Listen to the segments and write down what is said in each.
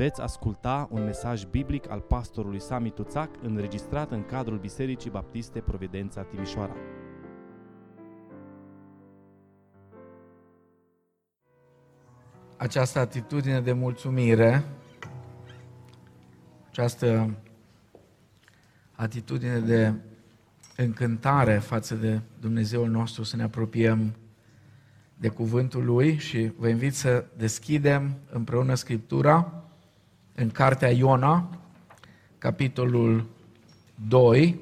Veți asculta un mesaj biblic al pastorului Sami Tuțac înregistrat în cadrul Bisericii Baptiste Providența Timișoara. Această atitudine de mulțumire, această atitudine de încântare față de Dumnezeul nostru să ne apropiem de cuvântul Lui și vă invit să deschidem împreună Scriptura în cartea Iona, capitolul 2,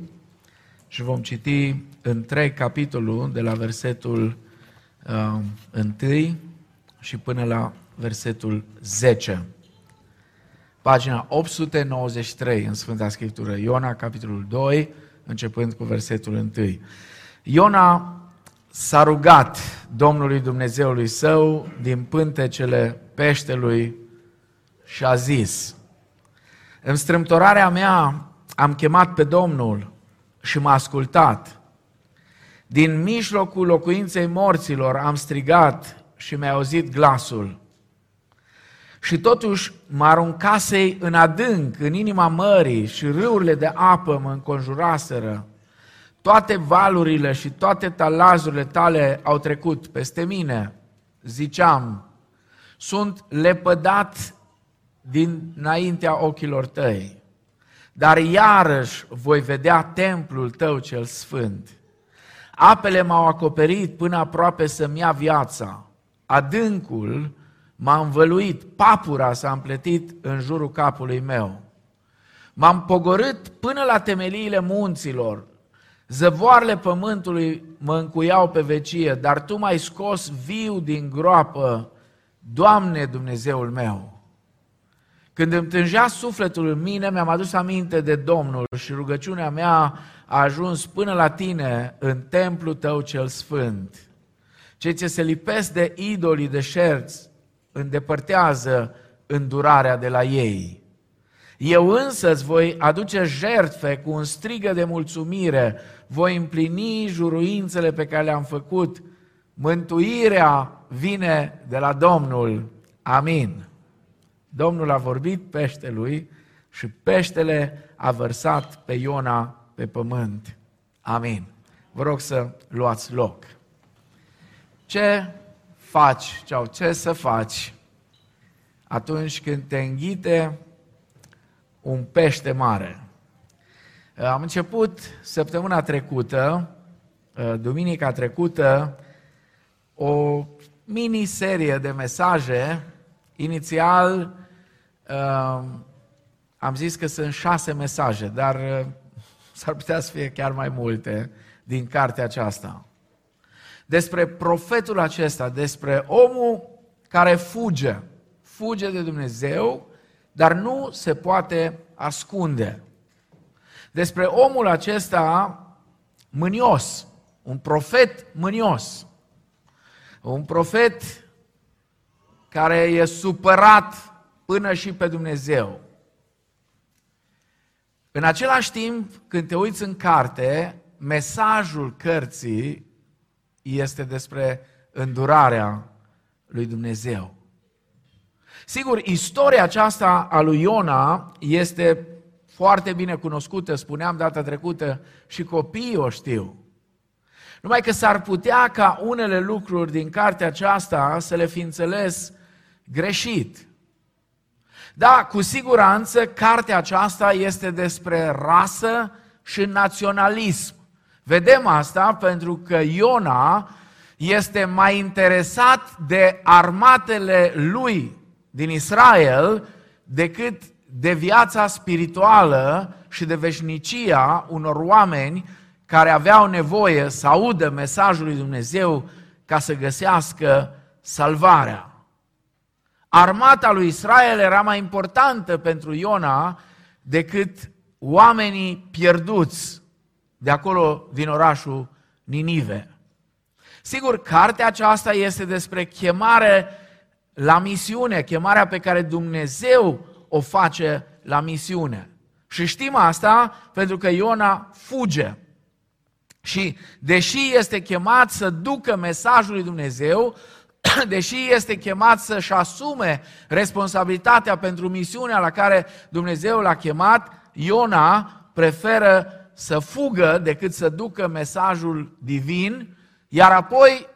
și vom citi întreg capitolul de la versetul uh, 1 și până la versetul 10. Pagina 893 în Sfânta Scriptură, Iona, capitolul 2, începând cu versetul 1. Iona s-a rugat Domnului Dumnezeului său din pântecele peștelui și a zis, în strâmtorarea mea am chemat pe Domnul și m-a ascultat. Din mijlocul locuinței morților am strigat și mi-a auzit glasul. Și totuși mă aruncasei în adânc, în inima mării și râurile de apă mă înconjuraseră. Toate valurile și toate talazurile tale au trecut peste mine. Ziceam, sunt lepădat dinaintea ochilor tăi. Dar iarăși voi vedea templul tău cel sfânt. Apele m-au acoperit până aproape să-mi ia viața. Adâncul m-a învăluit, papura s-a împletit în jurul capului meu. M-am pogorât până la temeliile munților. Zăvoarele pământului mă încuiau pe vecie, dar Tu m-ai scos viu din groapă, Doamne Dumnezeul meu. Când îmi tângea sufletul în mine, mi-am adus aminte de Domnul și rugăciunea mea a ajuns până la tine în templul tău cel sfânt. Cei ce se lipesc de idolii de șerți îndepărtează îndurarea de la ei. Eu însă îți voi aduce jertfe cu un strigă de mulțumire, voi împlini juruințele pe care le-am făcut. Mântuirea vine de la Domnul. Amin. Domnul a vorbit peștelui și peștele a vărsat pe Iona pe pământ. Amin. Vă rog să luați loc. Ce faci sau ce să faci atunci când te înghite un pește mare? Am început săptămâna trecută, duminica trecută, o mini-serie de mesaje. Inițial am zis că sunt șase mesaje, dar uh, s-ar putea să fie chiar mai multe din cartea aceasta. Despre profetul acesta, despre omul care fuge, fuge de Dumnezeu, dar nu se poate ascunde. Despre omul acesta mânios, un profet mânios, un profet care e supărat până și pe Dumnezeu. În același timp, când te uiți în carte, mesajul cărții este despre îndurarea lui Dumnezeu. Sigur, istoria aceasta a lui Iona este foarte bine cunoscută, spuneam data trecută, și copiii o știu. Numai că s-ar putea ca unele lucruri din cartea aceasta să le fi înțeles greșit. Da, cu siguranță, cartea aceasta este despre rasă și naționalism. Vedem asta pentru că Iona este mai interesat de armatele lui din Israel decât de viața spirituală și de veșnicia unor oameni care aveau nevoie să audă mesajul lui Dumnezeu ca să găsească salvarea. Armata lui Israel era mai importantă pentru Iona decât oamenii pierduți de acolo din orașul Ninive. Sigur, cartea aceasta este despre chemare la misiune, chemarea pe care Dumnezeu o face la misiune. Și știm asta pentru că Iona fuge. Și deși este chemat să ducă mesajul lui Dumnezeu, deși este chemat să-și asume responsabilitatea pentru misiunea la care Dumnezeu l-a chemat, Iona preferă să fugă decât să ducă mesajul divin, iar apoi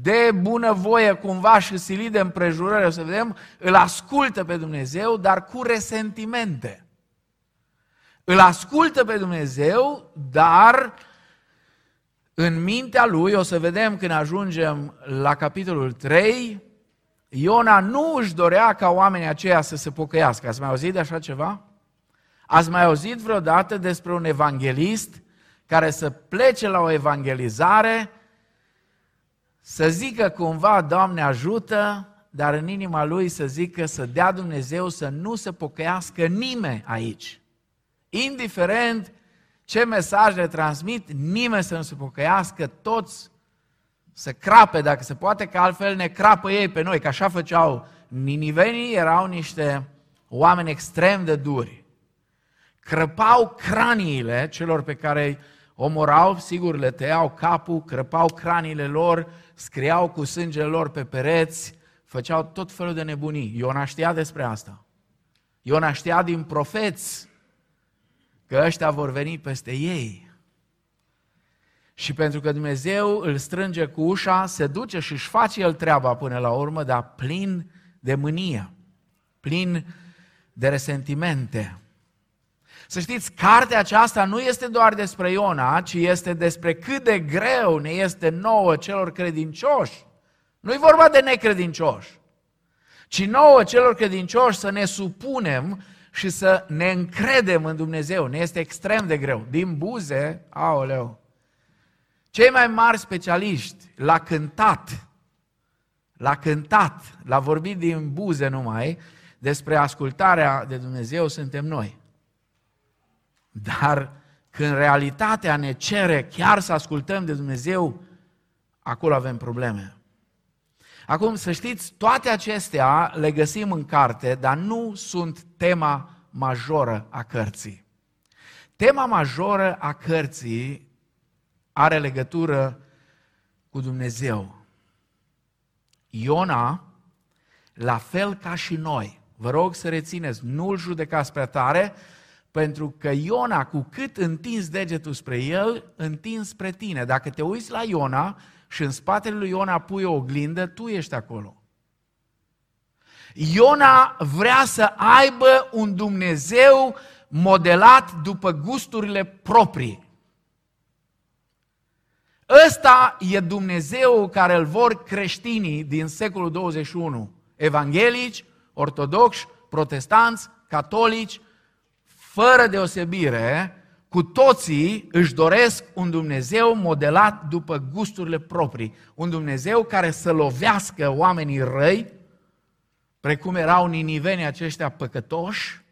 de bunăvoie cumva și silit de împrejurări, o să vedem, îl ascultă pe Dumnezeu, dar cu resentimente. Îl ascultă pe Dumnezeu, dar în mintea lui, o să vedem când ajungem la capitolul 3, Iona nu își dorea ca oamenii aceia să se pocăiască. Ați mai auzit de așa ceva? Ați mai auzit vreodată despre un evanghelist care să plece la o evangelizare, să zică cumva, Doamne ajută, dar în inima lui să zică să dea Dumnezeu să nu se pocăiască nimeni aici. Indiferent ce mesaj le transmit, nimeni să nu se pocăiască, toți să crape, dacă se poate, că altfel ne crapă ei pe noi, că așa făceau ninivenii, erau niște oameni extrem de duri. Crăpau craniile celor pe care îi omorau, sigur le tăiau capul, crăpau craniile lor, scriau cu sângele lor pe pereți, făceau tot felul de nebunii. Iona știa despre asta. Iona știa din profeți că ăștia vor veni peste ei. Și pentru că Dumnezeu îl strânge cu ușa, se duce și își face el treaba până la urmă, dar plin de mânie, plin de resentimente. Să știți, cartea aceasta nu este doar despre Iona, ci este despre cât de greu ne este nouă celor credincioși. Nu e vorba de necredincioși, ci nouă celor credincioși să ne supunem și să ne încredem în Dumnezeu. Ne este extrem de greu. Din buze, aoleu, cei mai mari specialiști l-a cântat, l-a cântat, l-a vorbit din buze numai, despre ascultarea de Dumnezeu suntem noi. Dar când realitatea ne cere chiar să ascultăm de Dumnezeu, acolo avem probleme. Acum, să știți, toate acestea le găsim în carte, dar nu sunt tema majoră a cărții. Tema majoră a cărții are legătură cu Dumnezeu. Iona, la fel ca și noi, vă rog să rețineți, nu-l judecați prea tare, pentru că Iona, cu cât întins degetul spre el, întins spre tine. Dacă te uiți la Iona și în spatele lui Iona pui o oglindă, tu ești acolo. Iona vrea să aibă un Dumnezeu modelat după gusturile proprii. Ăsta e Dumnezeu care îl vor creștinii din secolul 21. Evanghelici, ortodoxi, protestanți, catolici, fără deosebire, cu toții își doresc un Dumnezeu modelat după gusturile proprii. Un Dumnezeu care să lovească oamenii răi, precum erau ninivenii aceștia păcătoși,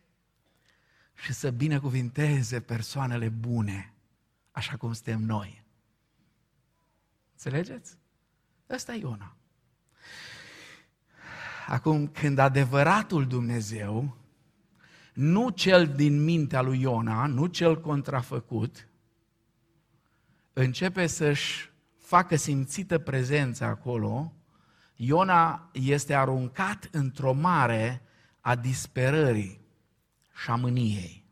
și să binecuvinteze persoanele bune, așa cum suntem noi. Înțelegeți? Ăsta e Iona. Acum, când adevăratul Dumnezeu nu cel din mintea lui Iona, nu cel contrafăcut, începe să-și facă simțită prezența acolo, Iona este aruncat într-o mare a disperării și a mâniei.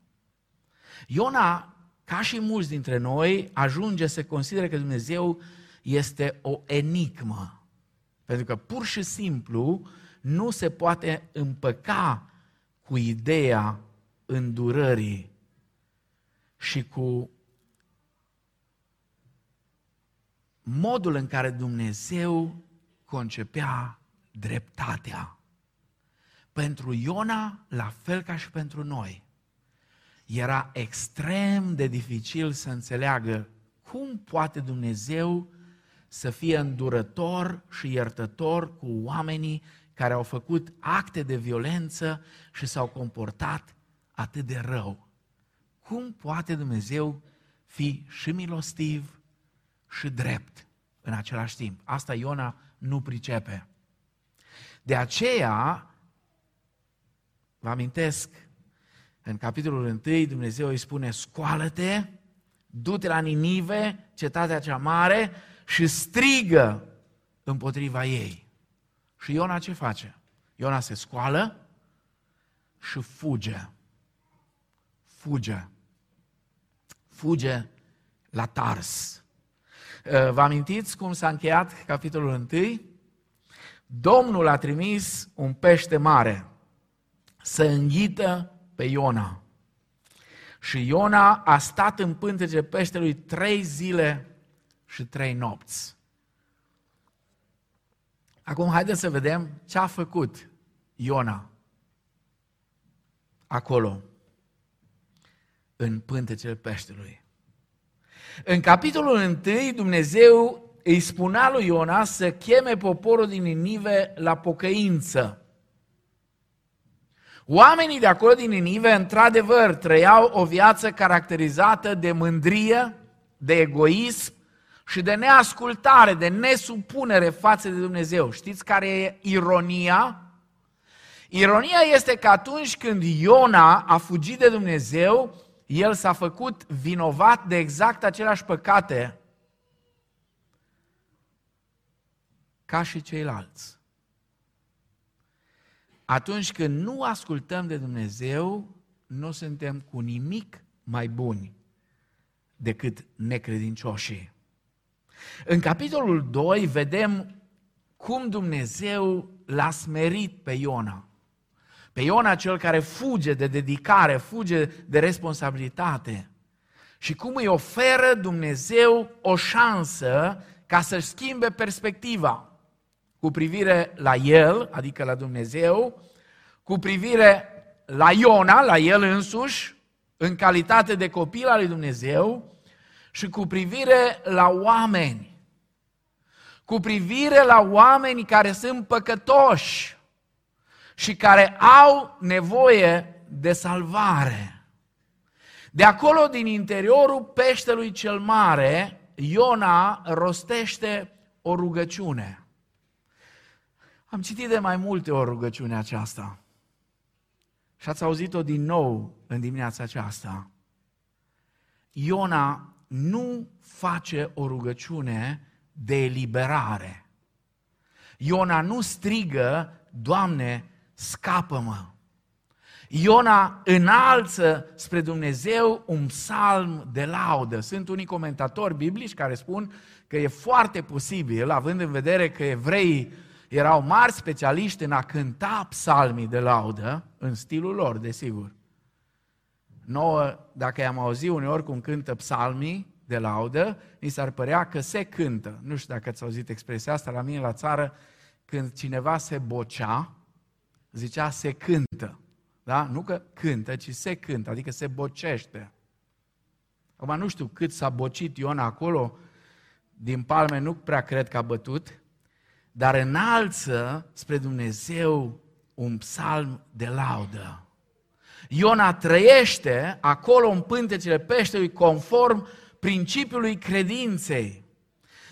Iona, ca și mulți dintre noi, ajunge să considere că Dumnezeu este o enigmă. Pentru că pur și simplu nu se poate împăca cu ideea îndurării și cu modul în care Dumnezeu concepea dreptatea. Pentru Iona, la fel ca și pentru noi, era extrem de dificil să înțeleagă cum poate Dumnezeu să fie îndurător și iertător cu oamenii care au făcut acte de violență și s-au comportat atât de rău. Cum poate Dumnezeu fi și milostiv și drept în același timp? Asta Iona nu pricepe. De aceea, vă amintesc, în capitolul 1, Dumnezeu îi spune, scoală-te, du-te la Ninive, cetatea cea mare, și strigă împotriva ei. Și Iona ce face? Iona se scoală și fuge. Fuge. Fuge la Tars. Uh, vă amintiți cum s-a încheiat capitolul 1? Domnul a trimis un pește mare să înghită pe Iona. Și Iona a stat în pântece peștelui trei zile și trei nopți. Acum haideți să vedem ce a făcut Iona acolo, în pântecele peștelui. În capitolul 1, Dumnezeu îi spunea lui Iona să cheme poporul din Ninive la pocăință. Oamenii de acolo din Ninive, într-adevăr, trăiau o viață caracterizată de mândrie, de egoism și de neascultare, de nesupunere față de Dumnezeu. Știți care e ironia? Ironia este că atunci când Iona a fugit de Dumnezeu, el s-a făcut vinovat de exact aceleași păcate ca și ceilalți. Atunci când nu ascultăm de Dumnezeu, nu suntem cu nimic mai buni decât necredincioșii. În capitolul 2 vedem cum Dumnezeu l-a smerit pe Iona. Pe Iona, cel care fuge de dedicare, fuge de responsabilitate. Și cum îi oferă Dumnezeu o șansă ca să-și schimbe perspectiva cu privire la el, adică la Dumnezeu, cu privire la Iona, la el însuși, în calitate de copil al lui Dumnezeu, și cu privire la oameni. Cu privire la oameni care sunt păcătoși și care au nevoie de salvare. De acolo, din interiorul peștelui cel mare, Iona rostește o rugăciune. Am citit de mai multe ori rugăciunea aceasta. Și ați auzit-o din nou în dimineața aceasta. Iona nu face o rugăciune de eliberare. Iona nu strigă, Doamne, scapă-mă. Iona înalță spre Dumnezeu un psalm de laudă. Sunt unii comentatori biblici care spun că e foarte posibil, având în vedere că evreii erau mari specialiști în a cânta psalmii de laudă, în stilul lor, desigur. Nouă, dacă i-am auzit uneori cum cântă psalmii de laudă, mi s-ar părea că se cântă. Nu știu dacă ați auzit expresia asta la mine la țară, când cineva se bocea, zicea se cântă. Da? Nu că cântă, ci se cântă, adică se bocește. Acum nu știu cât s-a bocit Iona acolo, din palme nu prea cred că a bătut, dar înalță spre Dumnezeu un psalm de laudă. Iona trăiește acolo în pântecele peștelui conform principiului credinței.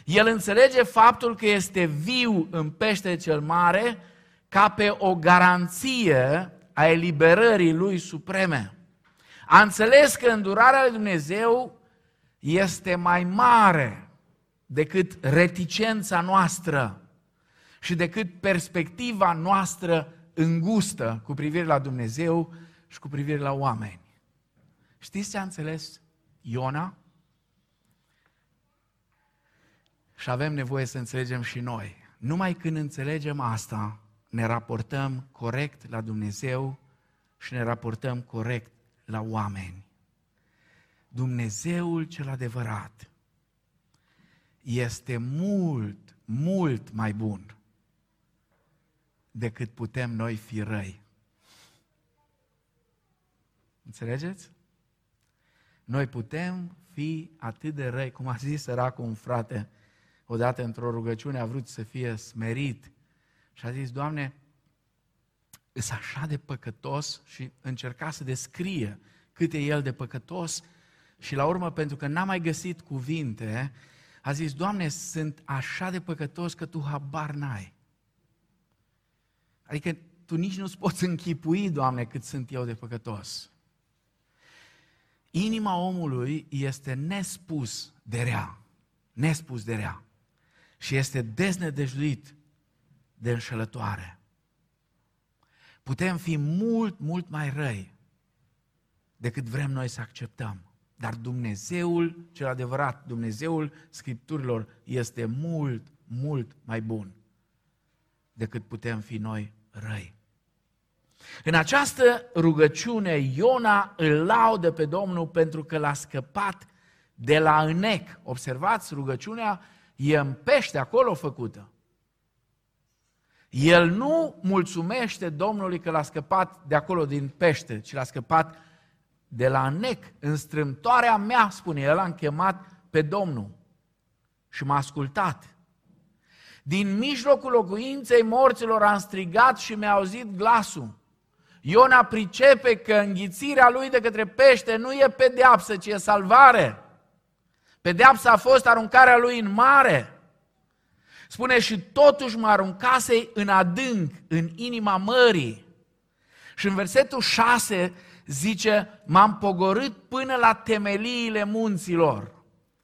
El înțelege faptul că este viu în peștele cel mare ca pe o garanție a eliberării lui supreme. A înțeles că îndurarea lui Dumnezeu este mai mare decât reticența noastră și decât perspectiva noastră îngustă cu privire la Dumnezeu și cu privire la oameni. Știți ce a înțeles Iona? Și avem nevoie să înțelegem și noi. Numai când înțelegem asta, ne raportăm corect la Dumnezeu și ne raportăm corect la oameni. Dumnezeul cel adevărat este mult, mult mai bun decât putem noi fi răi. Înțelegeți? Noi putem fi atât de răi, cum a zis săracul un frate, odată într-o rugăciune a vrut să fie smerit și a zis, Doamne, îs așa de păcătos și încerca să descrie cât e el de păcătos și la urmă, pentru că n-a mai găsit cuvinte, a zis, Doamne, sunt așa de păcătos că Tu habar n-ai. Adică tu nici nu-ți poți închipui, Doamne, cât sunt eu de păcătos. Inima omului este nespus de rea. Nespus de rea. Și este deznădăjduit de înșelătoare. Putem fi mult, mult mai răi decât vrem noi să acceptăm. Dar Dumnezeul, cel adevărat, Dumnezeul Scripturilor este mult, mult mai bun decât putem fi noi răi. În această rugăciune, Iona îl laudă pe Domnul pentru că l-a scăpat de la înec. Observați, rugăciunea e în pește acolo făcută. El nu mulțumește Domnului că l-a scăpat de acolo din pește, ci l-a scăpat de la nec. În strâmtoarea mea, spune el, am chemat pe Domnul și m-a ascultat. Din mijlocul locuinței morților am strigat și mi-a auzit glasul. Iona pricepe că înghițirea lui de către pește nu e pedeapsă, ci e salvare. Pedeapsa a fost aruncarea lui în mare. Spune și totuși mă aruncase în adânc, în inima mării. Și în versetul 6 zice, m-am pogorât până la temeliile munților.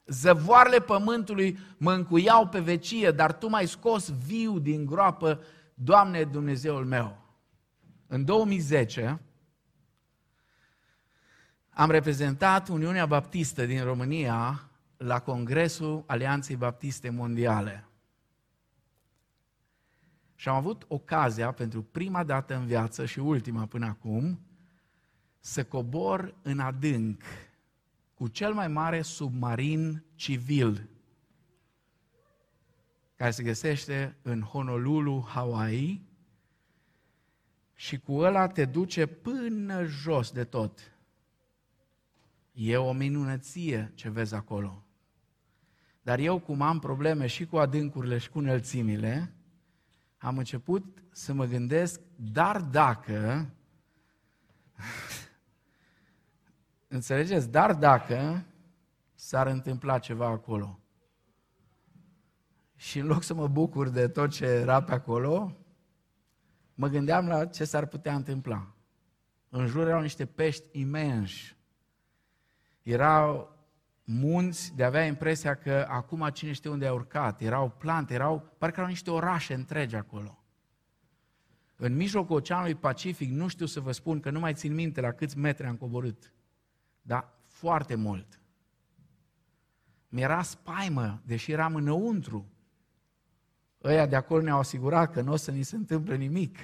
Zăvoarele pământului mă încuiau pe vecie, dar Tu m-ai scos viu din groapă, Doamne Dumnezeul meu. În 2010 am reprezentat Uniunea Baptistă din România la Congresul Alianței Baptiste Mondiale. Și am avut ocazia, pentru prima dată în viață și ultima până acum, să cobor în adânc cu cel mai mare submarin civil care se găsește în Honolulu, Hawaii, și cu ăla te duce până jos de tot. E o minunăție ce vezi acolo. Dar eu, cum am probleme și cu adâncurile și cu înălțimile, am început să mă gândesc, dar dacă, înțelegeți, dar dacă s-ar întâmpla ceva acolo. Și în loc să mă bucur de tot ce era pe acolo, mă gândeam la ce s-ar putea întâmpla. În jur erau niște pești imensi. Erau munți, de avea impresia că acum cine știe unde a urcat. Erau plante, erau, parcă erau niște orașe întregi acolo. În mijlocul Oceanului Pacific, nu știu să vă spun că nu mai țin minte la câți metri am coborât, dar foarte mult. Mi-era spaimă, deși eram înăuntru. Ăia de acolo ne-au asigurat că nu o să ni se întâmple nimic.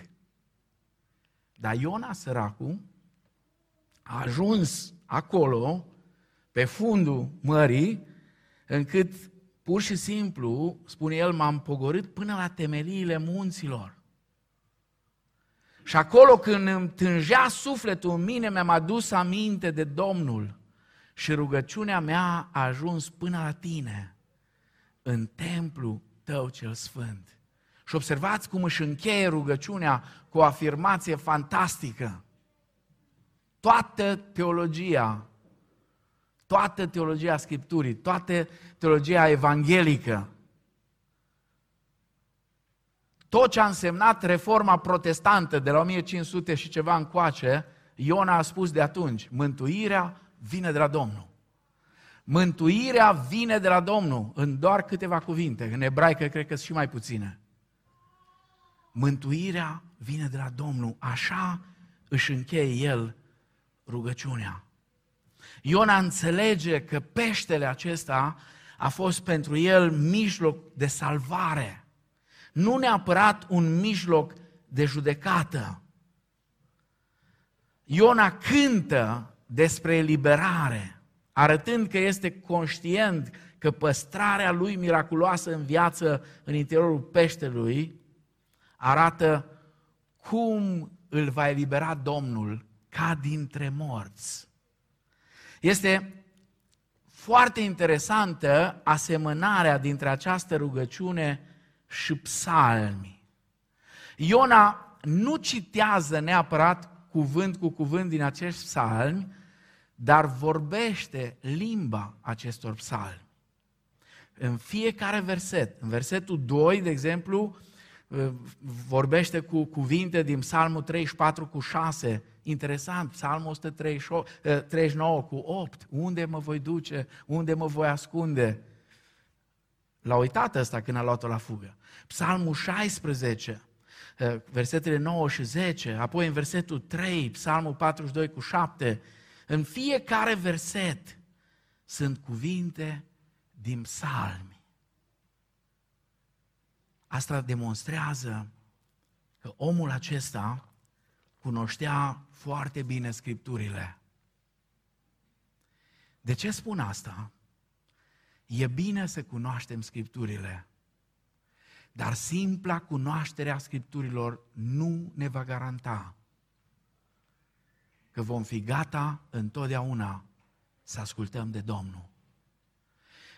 Dar Iona, săracul, a ajuns acolo, pe fundul mării, încât pur și simplu, spune el, m-am pogorât până la temeliile munților. Și acolo când îmi tângea sufletul în mine, mi-am adus aminte de Domnul și rugăciunea mea a ajuns până la tine, în templu tău cel sfânt. Și observați cum își încheie rugăciunea cu o afirmație fantastică. Toată teologia, toată teologia Scripturii, toată teologia evanghelică, tot ce a însemnat reforma protestantă de la 1500 și ceva încoace, Iona a spus de atunci, mântuirea vine de la Domnul. Mântuirea vine de la Domnul în doar câteva cuvinte. În ebraică cred că sunt și mai puține. Mântuirea vine de la Domnul. Așa își încheie el rugăciunea. Iona înțelege că peștele acesta a fost pentru el mijloc de salvare. Nu neapărat un mijloc de judecată. Iona cântă despre eliberare arătând că este conștient că păstrarea lui miraculoasă în viață în interiorul peștelui arată cum îl va elibera Domnul ca dintre morți. Este foarte interesantă asemănarea dintre această rugăciune și psalmi. Iona nu citează neapărat cuvânt cu cuvânt din acești psalmi, dar vorbește limba acestor psalmi. În fiecare verset, în versetul 2, de exemplu, vorbește cu cuvinte din Psalmul 34 cu 6, interesant, Psalmul 139 cu 8, unde mă voi duce, unde mă voi ascunde. l-a uitat ăsta când a luat-o la fugă. Psalmul 16, eh, versetele 9 și 10, apoi în versetul 3, Psalmul 42 cu 7, în fiecare verset sunt cuvinte din psalmi. Asta demonstrează că omul acesta cunoștea foarte bine scripturile. De ce spun asta? E bine să cunoaștem scripturile, dar simpla cunoaștere a scripturilor nu ne va garanta că vom fi gata întotdeauna să ascultăm de Domnul.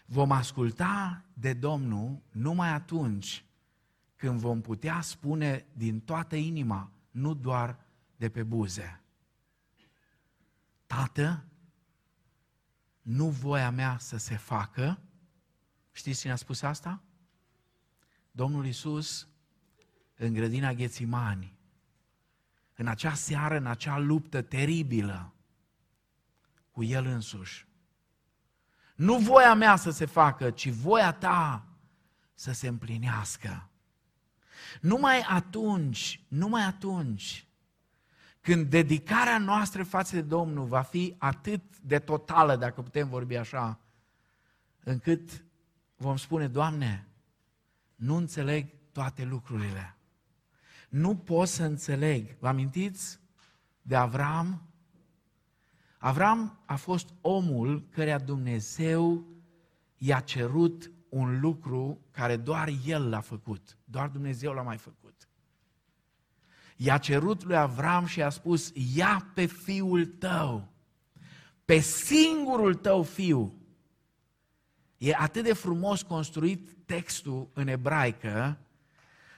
Vom asculta de Domnul numai atunci când vom putea spune din toată inima, nu doar de pe buze. Tată, nu voia mea să se facă. Știți cine a spus asta? Domnul Isus în grădina Ghețimani, în acea seară, în acea luptă teribilă cu El însuși. Nu voia mea să se facă, ci voia ta să se împlinească. Numai atunci, numai atunci, când dedicarea noastră față de Domnul va fi atât de totală, dacă putem vorbi așa, încât vom spune, Doamne, nu înțeleg toate lucrurile. Nu pot să înțeleg. Vă amintiți de Avram? Avram a fost omul căreia Dumnezeu i-a cerut un lucru care doar el l-a făcut. Doar Dumnezeu l-a mai făcut. I-a cerut lui Avram și a spus, ia pe fiul tău, pe singurul tău fiu. E atât de frumos construit textul în ebraică,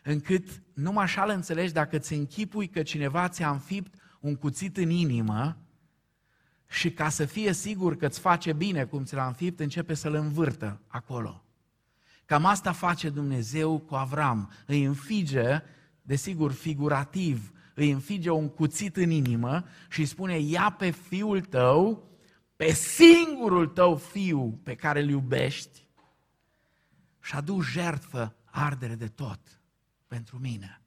încât numai așa îl înțelegi dacă ți închipui că cineva ți-a înfipt un cuțit în inimă și ca să fie sigur că îți face bine cum ți l-a înfipt, începe să-l învârtă acolo. Cam asta face Dumnezeu cu Avram. Îi înfige, desigur figurativ, îi înfige un cuțit în inimă și îi spune, ia pe fiul tău, pe singurul tău fiu pe care îl iubești și adu jertfă ardere de tot pentru mine.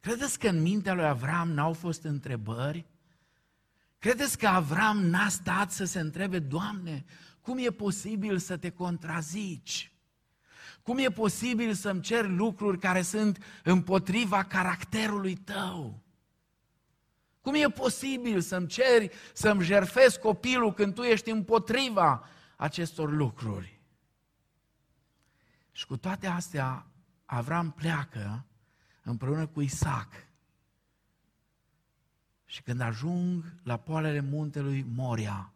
Credeți că în mintea lui Avram n-au fost întrebări? Credeți că Avram n-a stat să se întrebe, Doamne, cum e posibil să te contrazici? Cum e posibil să-mi cer lucruri care sunt împotriva caracterului tău? Cum e posibil să-mi ceri să-mi jerfesc copilul când tu ești împotriva acestor lucruri? Și cu toate astea, Avram pleacă împreună cu Isaac. Și când ajung la poalele muntelui Moria,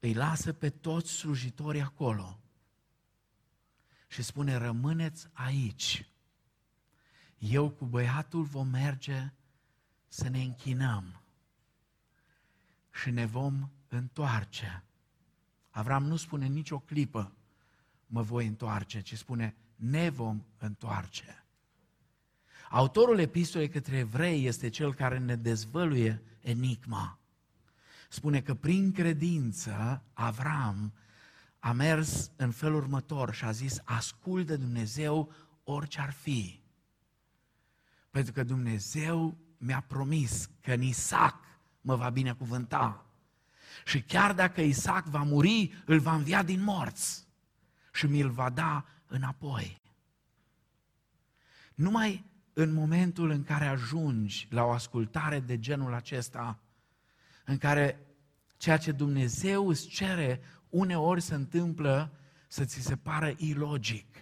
îi lasă pe toți slujitorii acolo și spune, rămâneți aici. Eu cu băiatul vom merge să ne închinăm și ne vom întoarce. Avram nu spune nicio clipă, mă voi întoarce, ci spune, ne vom întoarce. Autorul epistolei către evrei este cel care ne dezvăluie enigma spune că prin credință Avram a mers în felul următor și a zis, ascult de Dumnezeu orice ar fi. Pentru că Dumnezeu mi-a promis că în Isaac mă va binecuvânta. Și chiar dacă Isaac va muri, îl va învia din morți și mi-l va da înapoi. Numai în momentul în care ajungi la o ascultare de genul acesta, în care ceea ce Dumnezeu îți cere uneori se întâmplă să ți se pară ilogic.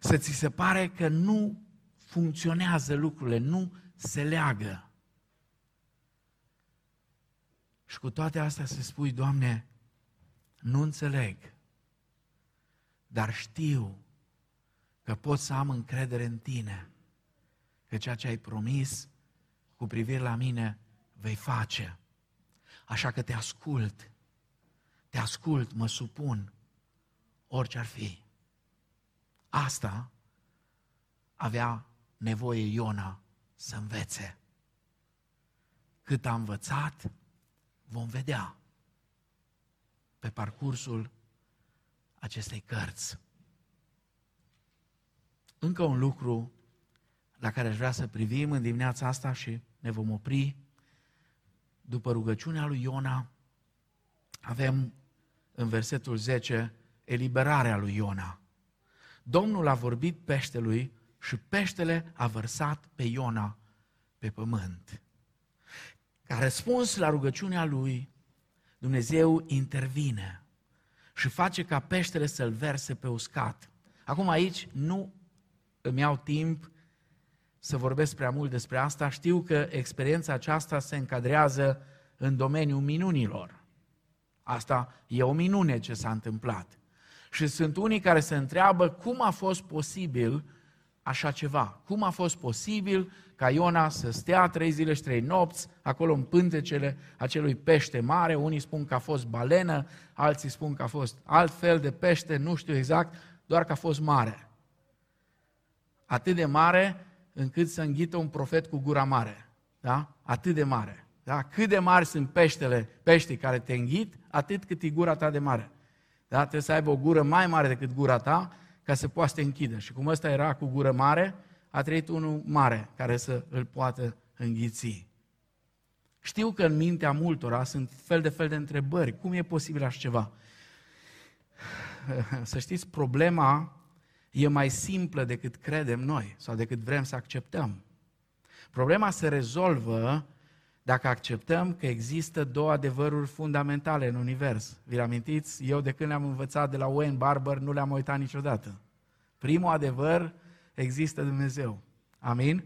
Să ți se pare că nu funcționează lucrurile, nu se leagă. Și cu toate astea să spui, Doamne, nu înțeleg, dar știu că pot să am încredere în Tine, că ceea ce ai promis cu privire la mine vei face. Așa că te ascult, te ascult, mă supun, orice ar fi. Asta avea nevoie Iona să învețe. Cât a învățat, vom vedea pe parcursul acestei cărți. Încă un lucru la care aș vrea să privim în dimineața asta și ne vom opri. După rugăciunea lui Iona, avem în versetul 10 eliberarea lui Iona. Domnul a vorbit peștelui și peștele a vărsat pe Iona pe pământ. Ca răspuns la rugăciunea lui, Dumnezeu intervine și face ca peștele să-l verse pe uscat. Acum aici nu îmi iau timp să vorbesc prea mult despre asta. Știu că experiența aceasta se încadrează în domeniul minunilor. Asta e o minune ce s-a întâmplat. Și sunt unii care se întreabă cum a fost posibil așa ceva. Cum a fost posibil ca Iona să stea trei zile și trei nopți acolo în pântecele acelui pește mare. Unii spun că a fost balenă, alții spun că a fost alt fel de pește, nu știu exact, doar că a fost mare. Atât de mare încât să înghită un profet cu gura mare. Da? Atât de mare. Da? Cât de mari sunt peștele, peștii care te înghit, atât cât e gura ta de mare. Da? Trebuie să aibă o gură mai mare decât gura ta ca să poată să te închidă. Și cum ăsta era cu gură mare, a trăit unul mare care să îl poată înghiți. Știu că în mintea multora sunt fel de fel de întrebări. Cum e posibil așa ceva? Să știți, problema e mai simplă decât credem noi sau decât vrem să acceptăm. Problema se rezolvă dacă acceptăm că există două adevăruri fundamentale în univers. Vi amintiți? Eu de când le-am învățat de la Wayne Barber nu le-am uitat niciodată. Primul adevăr, există Dumnezeu. Amin?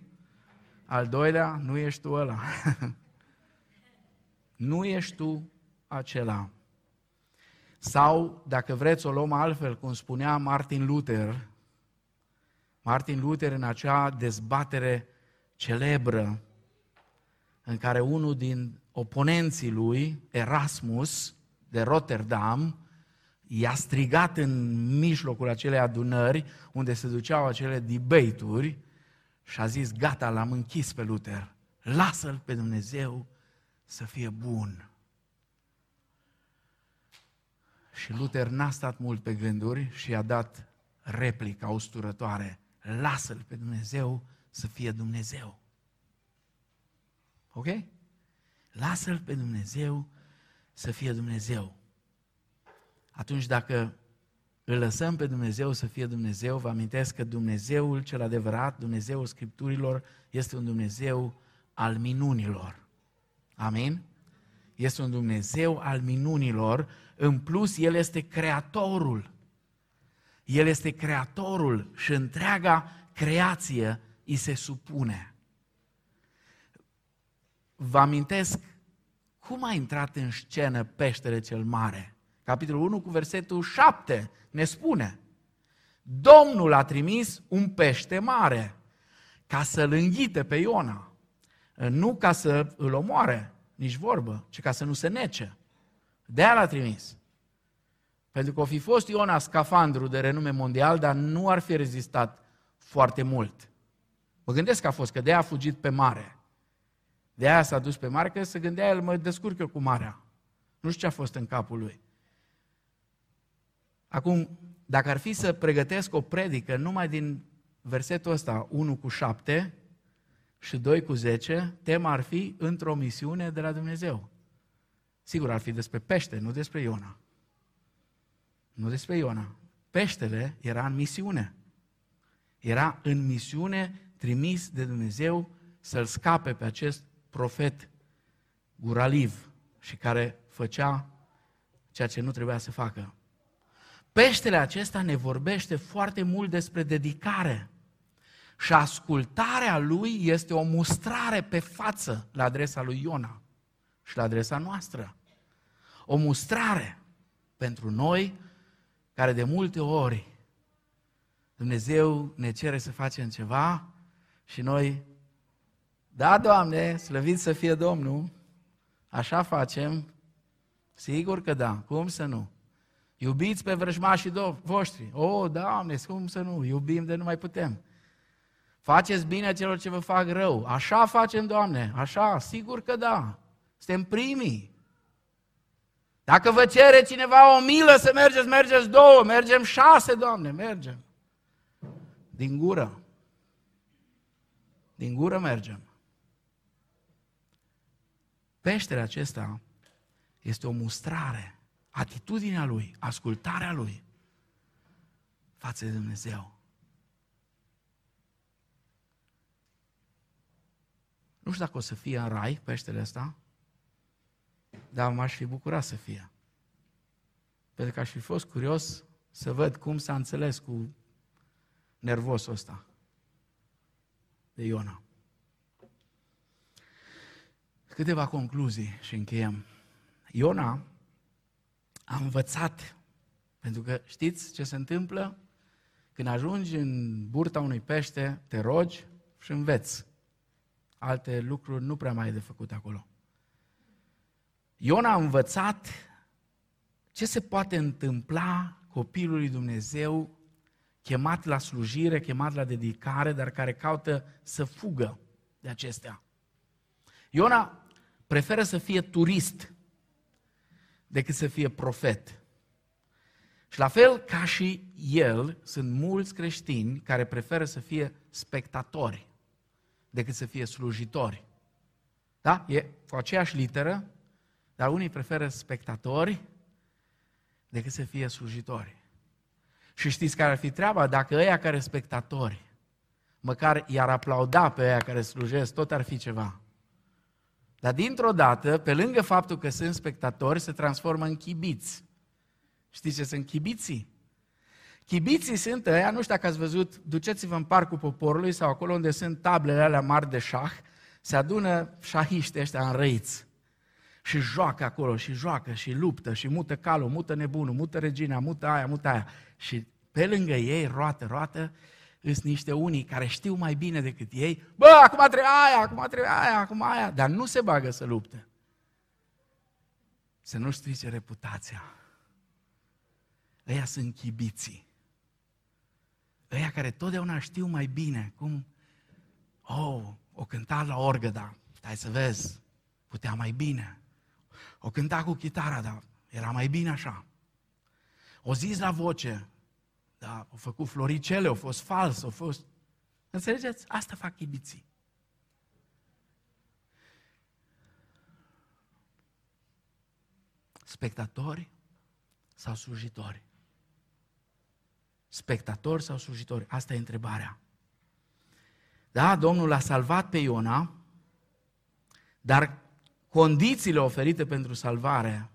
Al doilea, nu ești tu ăla. nu ești tu acela. Sau, dacă vreți, o luăm altfel, cum spunea Martin Luther, Martin Luther în acea dezbatere celebră în care unul din oponenții lui, Erasmus de Rotterdam, i-a strigat în mijlocul acelei adunări unde se duceau acele debate-uri și a zis, gata, l-am închis pe Luther, lasă-l pe Dumnezeu să fie bun. Și Luther n-a stat mult pe gânduri și a dat replica usturătoare, lasă-l pe Dumnezeu să fie Dumnezeu. Ok? Lasă-l pe Dumnezeu să fie Dumnezeu. Atunci dacă îl lăsăm pe Dumnezeu să fie Dumnezeu, vă amintesc că Dumnezeul cel adevărat, Dumnezeul Scripturilor, este un Dumnezeu al minunilor. Amin? Este un Dumnezeu al minunilor. În plus, El este Creatorul. El este Creatorul și întreaga creație îi se supune. Vă amintesc cum a intrat în scenă peștele cel mare. Capitolul 1 cu versetul 7 ne spune Domnul a trimis un pește mare ca să-l înghite pe Iona. Nu ca să îl omoare, nici vorbă, ci ca să nu se nece. De aia l-a trimis. Pentru că o fi fost Iona scafandru de renume mondial, dar nu ar fi rezistat foarte mult. Mă gândesc că a fost, că de aia a fugit pe mare. De aia s-a dus pe mare, că se gândea el, mă descurc eu cu marea. Nu știu ce a fost în capul lui. Acum, dacă ar fi să pregătesc o predică numai din versetul ăsta, 1 cu 7 și 2 cu 10, tema ar fi într-o misiune de la Dumnezeu. Sigur, ar fi despre pește, nu despre Iona. Nu despre Iona. Peștele era în misiune. Era în misiune trimis de Dumnezeu să-l scape pe acest profet guraliv și care făcea ceea ce nu trebuia să facă. Peștele acesta ne vorbește foarte mult despre dedicare. Și ascultarea lui este o mustrare pe față la adresa lui Iona și la adresa noastră. O mustrare pentru noi care de multe ori Dumnezeu ne cere să facem ceva și noi, da, Doamne, slăvit să fie Domnul, așa facem, sigur că da, cum să nu? Iubiți pe vrăjmașii voștri. O, oh, Doamne, cum să nu? Iubim de nu mai putem. Faceți bine celor ce vă fac rău. Așa facem, Doamne, așa, sigur că da. Suntem primii. Dacă vă cere cineva o milă să mergeți, mergeți două, mergem șase, Doamne, mergem. Din gură. Din gură mergem. Peștele acesta este o mustrare, atitudinea lui, ascultarea lui față de Dumnezeu. Nu știu dacă o să fie în rai peștele ăsta, dar m-aș fi bucurat să fie. Pentru că aș fi fost curios să văd cum s-a înțeles cu nervosul ăsta de Iona. Câteva concluzii și încheiem. Iona a învățat, pentru că știți ce se întâmplă? Când ajungi în burta unui pește, te rogi și înveți. Alte lucruri nu prea mai ai de făcut acolo. Iona a învățat ce se poate întâmpla copilului Dumnezeu chemat la slujire, chemat la dedicare, dar care caută să fugă de acestea. Iona preferă să fie turist decât să fie profet. Și la fel ca și el, sunt mulți creștini care preferă să fie spectatori decât să fie slujitori. Da? E cu aceeași literă, dar unii preferă spectatori decât să fie slujitori. Și știți care ar fi treaba? Dacă ăia care spectatori, măcar i-ar aplauda pe ăia care slujesc, tot ar fi ceva. Dar dintr-o dată, pe lângă faptul că sunt spectatori, se transformă în chibiți. Știți ce sunt chibiții? Chibiții sunt ăia, nu știu dacă ați văzut, duceți-vă în parcul poporului sau acolo unde sunt tablele alea mari de șah, se adună șahiști ăștia înrăiți și joacă acolo și joacă și luptă și mută calul, mută nebunul, mută regina, mută aia, mută aia. Și pe lângă ei, roată, roată, sunt niște unii care știu mai bine decât ei, bă, acum trebuie aia, acum trebuie aia, acum aia, dar nu se bagă să lupte. Să nu strice reputația. Ăia sunt chibiții. Ăia care totdeauna știu mai bine cum, oh, o cânta la orgă, dar stai să vezi, putea mai bine. O cânta cu chitara, dar era mai bine așa. O zis la voce, da, au făcut floricele, au fost fals, au fost... Înțelegeți? Asta fac chibiții. Spectatori sau slujitori? Spectatori sau slujitori? Asta e întrebarea. Da, Domnul l-a salvat pe Iona, dar condițiile oferite pentru salvare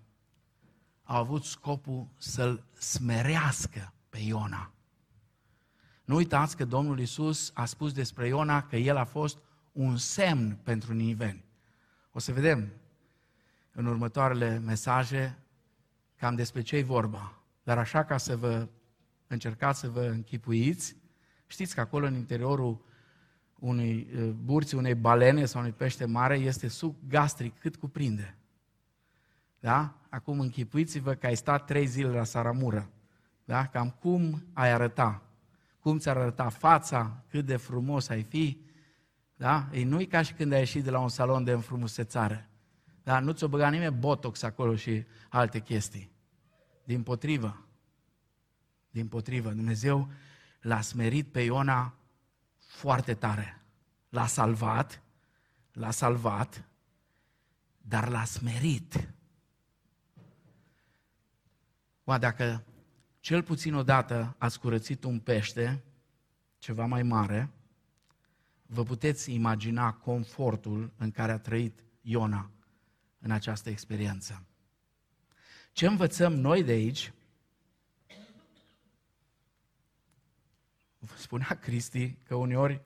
au avut scopul să-l smerească pe Iona. Nu uitați că Domnul Isus a spus despre Iona că el a fost un semn pentru niveni. O să vedem în următoarele mesaje cam despre ce e vorba. Dar așa ca să vă încercați să vă închipuiți, știți că acolo în interiorul unei uh, burți, unei balene sau unui pește mare este suc gastric cât cuprinde. Da? Acum închipuiți-vă că ai stat trei zile la Saramură. Da? Cam cum ai arăta? Cum ți-ar arăta fața? Cât de frumos ai fi? Da? Ei nu-i ca și când ai ieșit de la un salon de înfrumusețare. Da? Nu ți-o băga nimeni botox acolo și alte chestii. Din potrivă. Din potrivă. Dumnezeu l-a smerit pe Iona foarte tare. L-a salvat, l-a salvat, dar l-a smerit. Oa, dacă cel puțin odată ați curățit un pește, ceva mai mare, vă puteți imagina confortul în care a trăit Iona în această experiență. Ce învățăm noi de aici? Spunea Cristi că uneori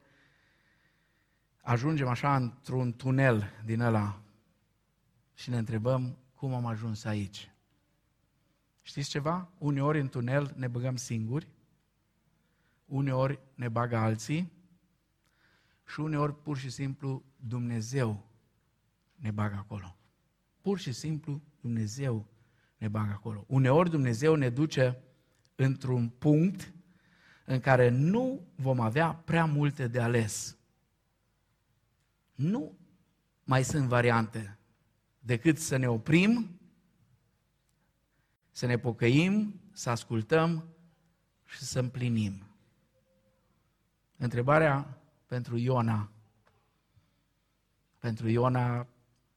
ajungem așa într-un tunel din ăla și ne întrebăm cum am ajuns aici. Știți ceva? Uneori în tunel ne băgăm singuri, uneori ne bagă alții și uneori pur și simplu Dumnezeu ne bagă acolo. Pur și simplu Dumnezeu ne bagă acolo. Uneori Dumnezeu ne duce într-un punct în care nu vom avea prea multe de ales. Nu mai sunt variante decât să ne oprim Să ne pocăim, să ascultăm și să împlinim. Întrebarea pentru Iona, pentru Iona,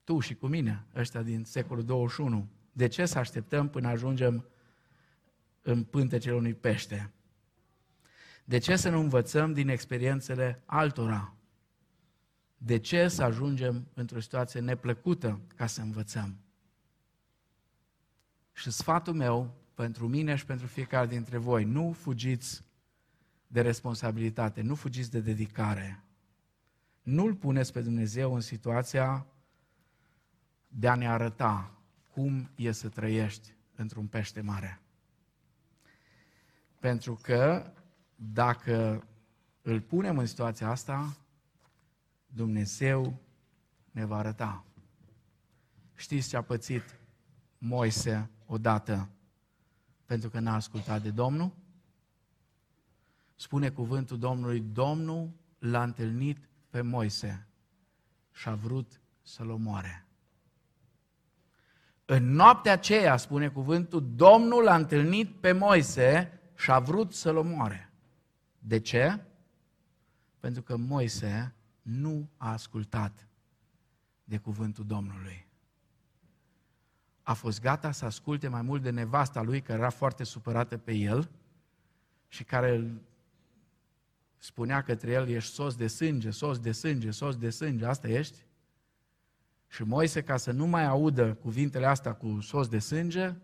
tu și cu mine, ăștia din secolul 21, de ce să așteptăm până ajungem în pântecele unui pește? De ce să nu învățăm din experiențele altora? De ce să ajungem într-o situație neplăcută ca să învățăm? Și sfatul meu pentru mine și pentru fiecare dintre voi, nu fugiți de responsabilitate, nu fugiți de dedicare. Nu-L puneți pe Dumnezeu în situația de a ne arăta cum e să trăiești într-un pește mare. Pentru că dacă îl punem în situația asta, Dumnezeu ne va arăta. Știți ce a pățit Moise odată pentru că n-a ascultat de Domnul? Spune cuvântul Domnului, Domnul l-a întâlnit pe Moise și a vrut să-l omoare. În noaptea aceea, spune cuvântul, Domnul l-a întâlnit pe Moise și a vrut să-l omoare. De ce? Pentru că Moise nu a ascultat de cuvântul Domnului. A fost gata să asculte mai mult de nevasta lui, care era foarte supărată pe el și care îl spunea către el, ești sos de sânge, sos de sânge, sos de sânge, asta ești? Și Moise, ca să nu mai audă cuvintele astea cu sos de sânge,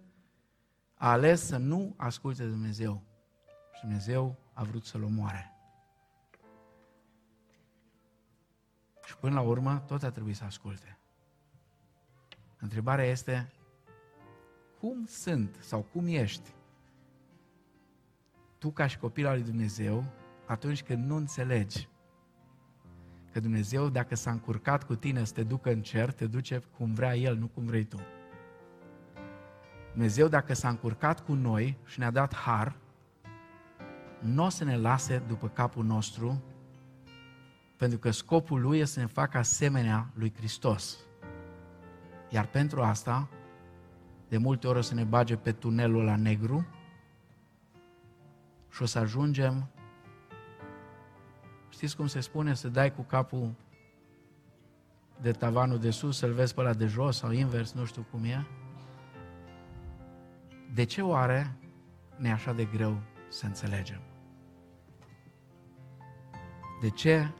a ales să nu asculte de Dumnezeu. Și Dumnezeu a vrut să-l omoare. Și până la urmă, tot a trebuit să asculte. Întrebarea este, cum sunt sau cum ești tu ca și copil al lui Dumnezeu atunci când nu înțelegi că Dumnezeu, dacă s-a încurcat cu tine să te ducă în cer, te duce cum vrea El, nu cum vrei tu. Dumnezeu, dacă s-a încurcat cu noi și ne-a dat har, nu o să ne lase după capul nostru, pentru că scopul Lui este să ne facă asemenea lui Hristos. Iar pentru asta, de multe ori o să ne bage pe tunelul la negru și o să ajungem, știți cum se spune, să dai cu capul de tavanul de sus, să-l vezi pe la de jos sau invers, nu știu cum e. De ce oare ne e așa de greu să înțelegem? De ce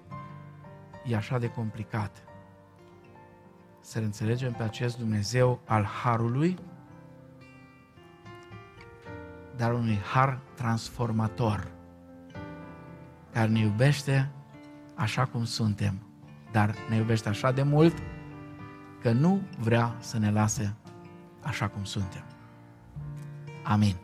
e așa de complicat să înțelegem pe acest Dumnezeu al Harului, dar unui har transformator, care ne iubește așa cum suntem, dar ne iubește așa de mult că nu vrea să ne lase așa cum suntem. Amin.